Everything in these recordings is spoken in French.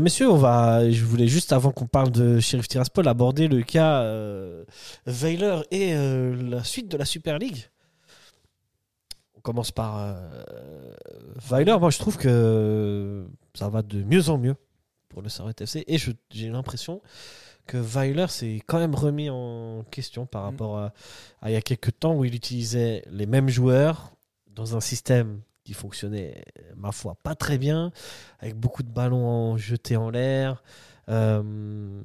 Messieurs, on va, je voulais juste, avant qu'on parle de Sheriff Tiraspol, aborder le cas euh, Weiler et euh, la suite de la Super League. On commence par euh, Weiler. Moi, je trouve que ça va de mieux en mieux pour le Servette FC. Et j'ai l'impression que Weiler s'est quand même remis en question par Mm. rapport à, à il y a quelques temps où il utilisait les mêmes joueurs dans un système qui fonctionnait, ma foi, pas très bien, avec beaucoup de ballons jetés en l'air. Euh,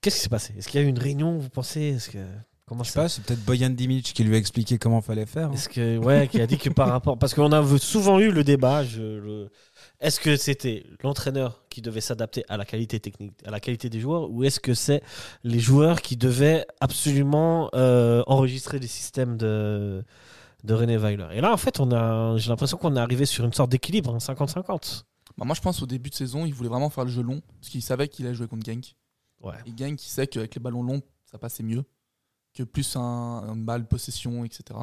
Qu'est-ce qui s'est passé? Est-ce qu'il y a eu une réunion, vous pensez? Est-ce que comment Je sais ça pas, c'est peut-être Boyan Dimic qui lui a expliqué comment fallait faire. hein. Est-ce que ouais, qui a dit que par rapport parce qu'on a souvent eu le débat. je- le- Est-ce que c'était l'entraîneur qui devait s'adapter à la qualité technique, à la qualité des joueurs, ou est-ce que c'est les joueurs qui devaient absolument euh, enregistrer les systèmes de de René Weiler Et là, en fait, on a, j'ai l'impression qu'on est arrivé sur une sorte d'équilibre, hein, 50-50. Bah, moi, je pense au début de saison, il voulait vraiment faire le jeu long parce qu'il savait qu'il allait jouer contre Genk. Ouais. Et Genk, il sait qu'avec les ballons longs, ça passait mieux que plus un, une balle, possession, etc.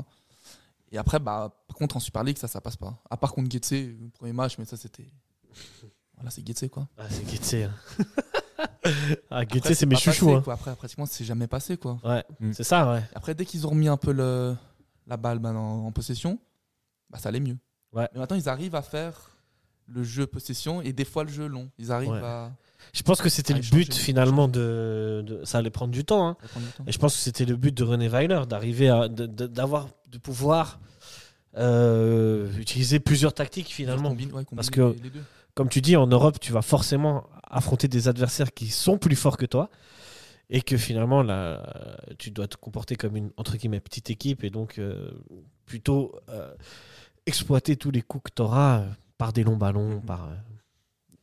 Et après, bah, par contre, en Super League, ça, ça passe pas. À part contre Getse, le premier match, mais ça, c'était. Voilà, c'est Getse, quoi. Ah, c'est Guetze. hein. ah, c'est mes chouchous. passé, hein. quoi. Après, pratiquement, c'est jamais passé, quoi. Ouais, Mm. c'est ça, ouais. Après, dès qu'ils ont remis un peu le, la balle bah, en, en possession, bah, ça allait mieux. Ouais. Mais maintenant, ils arrivent à faire le jeu possession et des fois le jeu long. Ils arrivent Ouais. à, Je pense que c'était le but finalement de, de- Ça allait prendre du temps, hein. prendre du temps. Et je pense que c'était le but de René Weiler, d'arriver à. de- de- d'avoir. de pouvoir euh, utiliser plusieurs tactiques finalement. Combine- ouais, combiner Parce que-. Comme tu dis, en Europe, tu vas forcément affronter des adversaires qui sont plus forts que toi. Et que finalement, là, tu dois te comporter comme une entre guillemets petite équipe et donc euh, plutôt euh, exploiter tous les coups que tu auras par des longs ballons, par euh,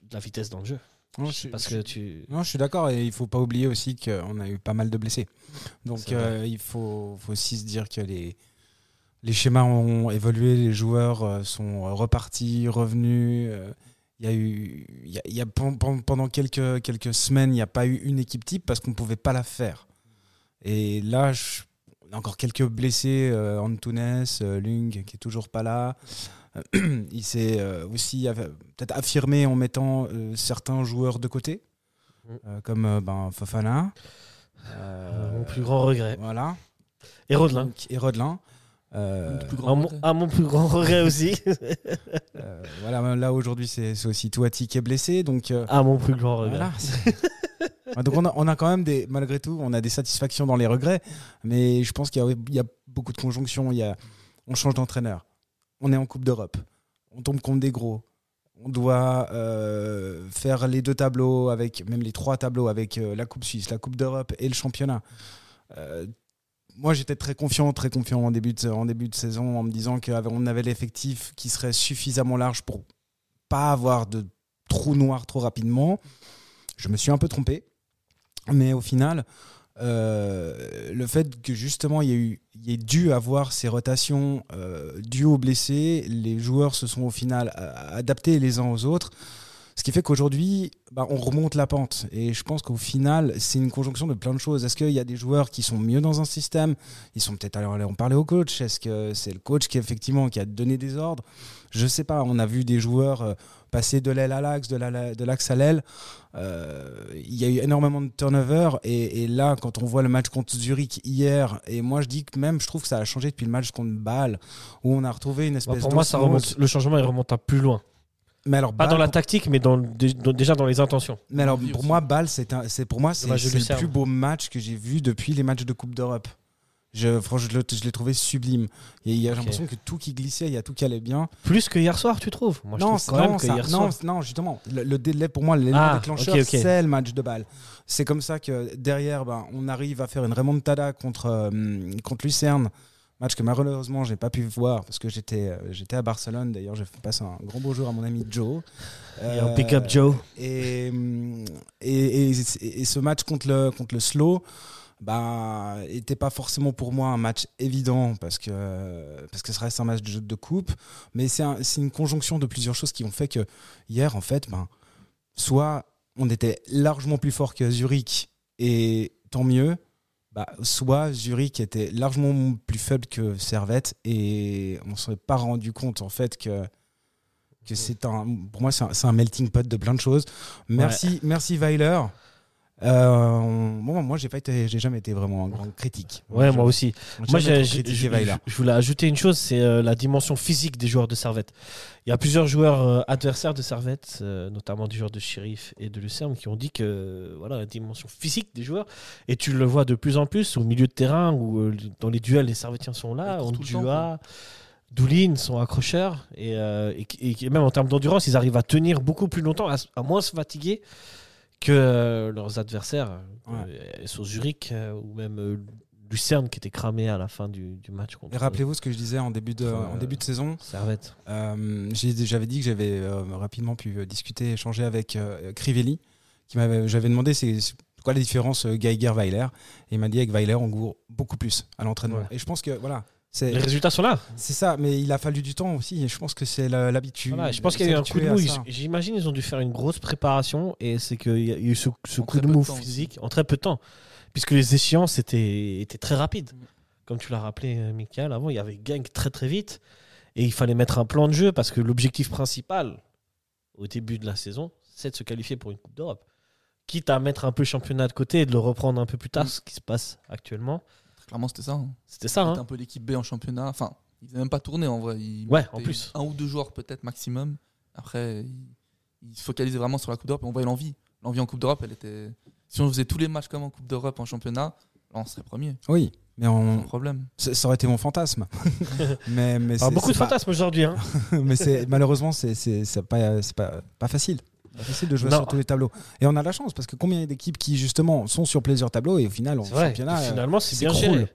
de la vitesse dans le jeu. Non, je suis- Parce que tu. Non, je suis d'accord et il faut pas oublier aussi qu'on a eu pas mal de blessés. Donc il faut, faut aussi se dire que les, les schémas ont évolué, les joueurs sont repartis, revenus. Euh, Il y a eu, il y a, il y a pen- pen- pendant quelques, quelques semaines, il n'y a pas eu une équipe type parce qu'on ne pouvait pas la faire. Et là, je- on a encore quelques blessés, euh, Antunes, euh, Lung qui est toujours pas là. il s'est euh, aussi peut-être affirmé en mettant euh, certains joueurs de côté, Mm. euh, comme euh, ben, Fofana. euh, mon plus grand regret. Voilà. Et Rodelin. Et Rodelin. Euh, À mon, regret. à mon plus grand regret aussi. euh, voilà, là aujourd'hui c'est aussi Touati qui est blessé, donc euh, à mon plus grand regret. voilà. Donc on a, on a quand même des, malgré tout, on a des satisfactions dans les regrets, mais je pense qu'il y, a- il y a beaucoup de conjonctions. Il y a, on change d'entraîneur, on est en Coupe d'Europe, on tombe contre des gros, on doit euh, faire les deux tableaux avec, même les trois tableaux avec euh, la Coupe Suisse, la Coupe d'Europe et le championnat. Euh, moi, j'étais très confiant, très confiant en début de, saison, en me disant qu'on avait l'effectif qui serait suffisamment large pour pas avoir de trou noir trop rapidement. Je me suis un peu trompé, mais au final, euh, le fait que justement il y, ait dû avoir ces rotations euh, dues aux blessés, les joueurs se sont au final adaptés les uns aux autres. Ce qui fait qu'aujourd'hui, bah, on remonte la pente. Et je pense qu'au final, c'est une conjonction de plein de choses. Est-ce qu'il y a des joueurs qui sont mieux dans un système? Ils sont peut-être allés en parler au coach. Est-ce que c'est le coach qui, effectivement, qui a donné des ordres? Je sais pas. On a vu des joueurs euh, passer de l'aile à l'axe, de la- de l'axe à l'aile. Euh, Il y a eu énormément de turnover. Et, et là, quand on voit le match contre Zurich hier, et moi je dis que même, je trouve que ça a changé depuis le match contre Bâle, où on a retrouvé une Bah, espèce pour moi, ça remonte, le changement il remonte à plus loin. Mais alors, Pas Bâle, dans la tactique, mais dans, déjà dans les intentions. Mais alors, pour moi, Bâle, c'est un- c'est pour moi, c'est le plus beau match que j'ai vu depuis les matchs de Coupe d'Europe. Je, franchement, je l'ai- trouvé sublime. Il y a, il y a Ok. l'impression que tout qui glissait, il y a tout qui allait bien. Plus que hier soir, tu trouves? Moi, je non, trouve même non, que ça- hier non, soir. c'est- non, justement, le, le délai pour moi, l'élément Ah, déclencheur, c'est le match de Bâle. C'est comme ça que derrière, ben, on arrive à faire une remontada contre, euh, contre Lucerne. Match que malheureusement, j'ai pas pu voir parce que j'étais euh, j'étais à Barcelone. D'ailleurs, j'ai fait un grand bonjour à mon ami Joe. Un Euh, pick up Joe. et, et, et- et ce match contre le, contre le slow bah, était pas forcément pour moi un match évident parce que, parce que ça reste un match de, de coupe. Mais c'est un- c'est une conjonction de plusieurs choses qui ont fait que hier, en fait, ben, soit on était largement plus fort que Zurich et tant mieux. Bah, soit Zurich était largement plus faible que Servette et on ne s'est pas rendu compte en fait que, que c'est un, pour moi, c'est un, c'est un melting pot de plein de choses. Merci, merci Weiler. Euh, bon, moi, j'ai pas été, j'ai jamais été vraiment un grand critique. Ouais, moi aussi. Moi, j'ai- je, voulais ajouter une chose, c'est euh, la dimension physique des joueurs de Servette. Il y a plusieurs joueurs euh, adversaires de Servette, euh, notamment des joueurs de Sheriff et de Lucerne, qui ont dit que voilà la dimension physique des joueurs. Et tu le vois de plus en plus au milieu de terrain où euh, dans les duels les Servettiens sont là, temps, Dua, Doulin sont accrocheurs et, euh, et, qui- et même en termes d'endurance, ils arrivent à tenir beaucoup plus longtemps, à moins se fatiguer que euh, leurs adversaires, Ouais. euh, sur Zurich euh, ou même euh, Lucerne qui était cramé à la fin du, du match contre Et rappelez-vous ce que je disais en début de, Euh, en début de saison. Servette. Euh, J'avais dit que j'avais euh, rapidement pu euh, discuter, échanger avec euh, Crivelli. Qui m'avait- J'avais demandé c'est quoi la différence euh, Geiger-Weiler. Et il m'a dit avec Weiler, on court beaucoup plus à l'entraînement. Ouais. Et je pense que voilà, Les résultats sont là. c'est ça. Mais il a fallu du temps aussi. Et je pense que c'est la- l'habitude. Voilà, je pense qu'il y a eu un coup de mou. J'imagine ils ont dû faire une grosse préparation et c'est qu'il y a eu ce, coup de mou physique en très peu de temps. Puisque les échéances étaient, étaient très rapides. Mm. Comme tu l'as rappelé, euh, Michael, avant, il y avait gang très très vite. Et il fallait mettre un plan de jeu parce que l'objectif principal au début de la saison, c'est de se qualifier pour une Coupe d'Europe. Quitte à mettre un peu le championnat de côté et de le reprendre un peu plus tard, Mm. ce qui se passe actuellement. Clairement, c'était ça. hein. C'était ça. C'était Hein un peu l'équipe B en championnat. Enfin, ils n'avaient même pas tourné en vrai. Ils Ouais, mettaient en plus. Un ou deux joueurs peut-être maximum. Après, ils, ils se focalisaient vraiment sur la Coupe d'Europe et on voyait l'envie. L'envie en Coupe d'Europe, elle était. Si on faisait tous les matchs comme en Coupe d'Europe en championnat, là, on serait premier. Oui, mais on- problème. ça ça aurait été mon fantasme. mais mais Alors, c'est- beaucoup de c'est pas- fantasmes aujourd'hui. Hein. mais c'est malheureusement c'est c'est c'est pas c'est pas pas facile. Pas facile de jouer Non. sur tous les tableaux. Et on a la chance parce que combien d'équipes qui justement sont sur plusieurs tableaux et au final en vrai. championnat. Euh, Finalement, c'est c'est bien géré.